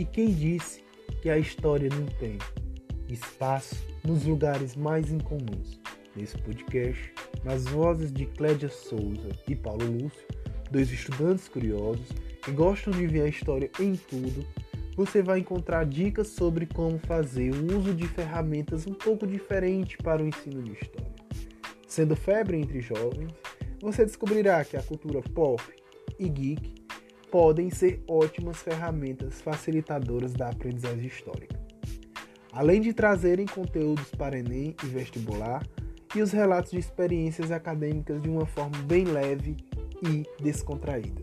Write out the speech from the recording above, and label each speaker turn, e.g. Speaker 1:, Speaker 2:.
Speaker 1: E quem disse que a história não tem espaço nos lugares mais incomuns? Nesse podcast, nas vozes de Clédia Souza e Paulo Lúcio, dois estudantes curiosos que gostam de ver a história em tudo, você vai encontrar dicas sobre como fazer o uso de ferramentas um pouco diferente para o ensino de história. Sendo febre entre jovens, você descobrirá que a cultura pop e geek podem ser ótimas ferramentas facilitadoras da aprendizagem histórica. Além de trazerem conteúdos para Enem e vestibular e os relatos de experiências acadêmicas de uma forma bem leve e descontraída.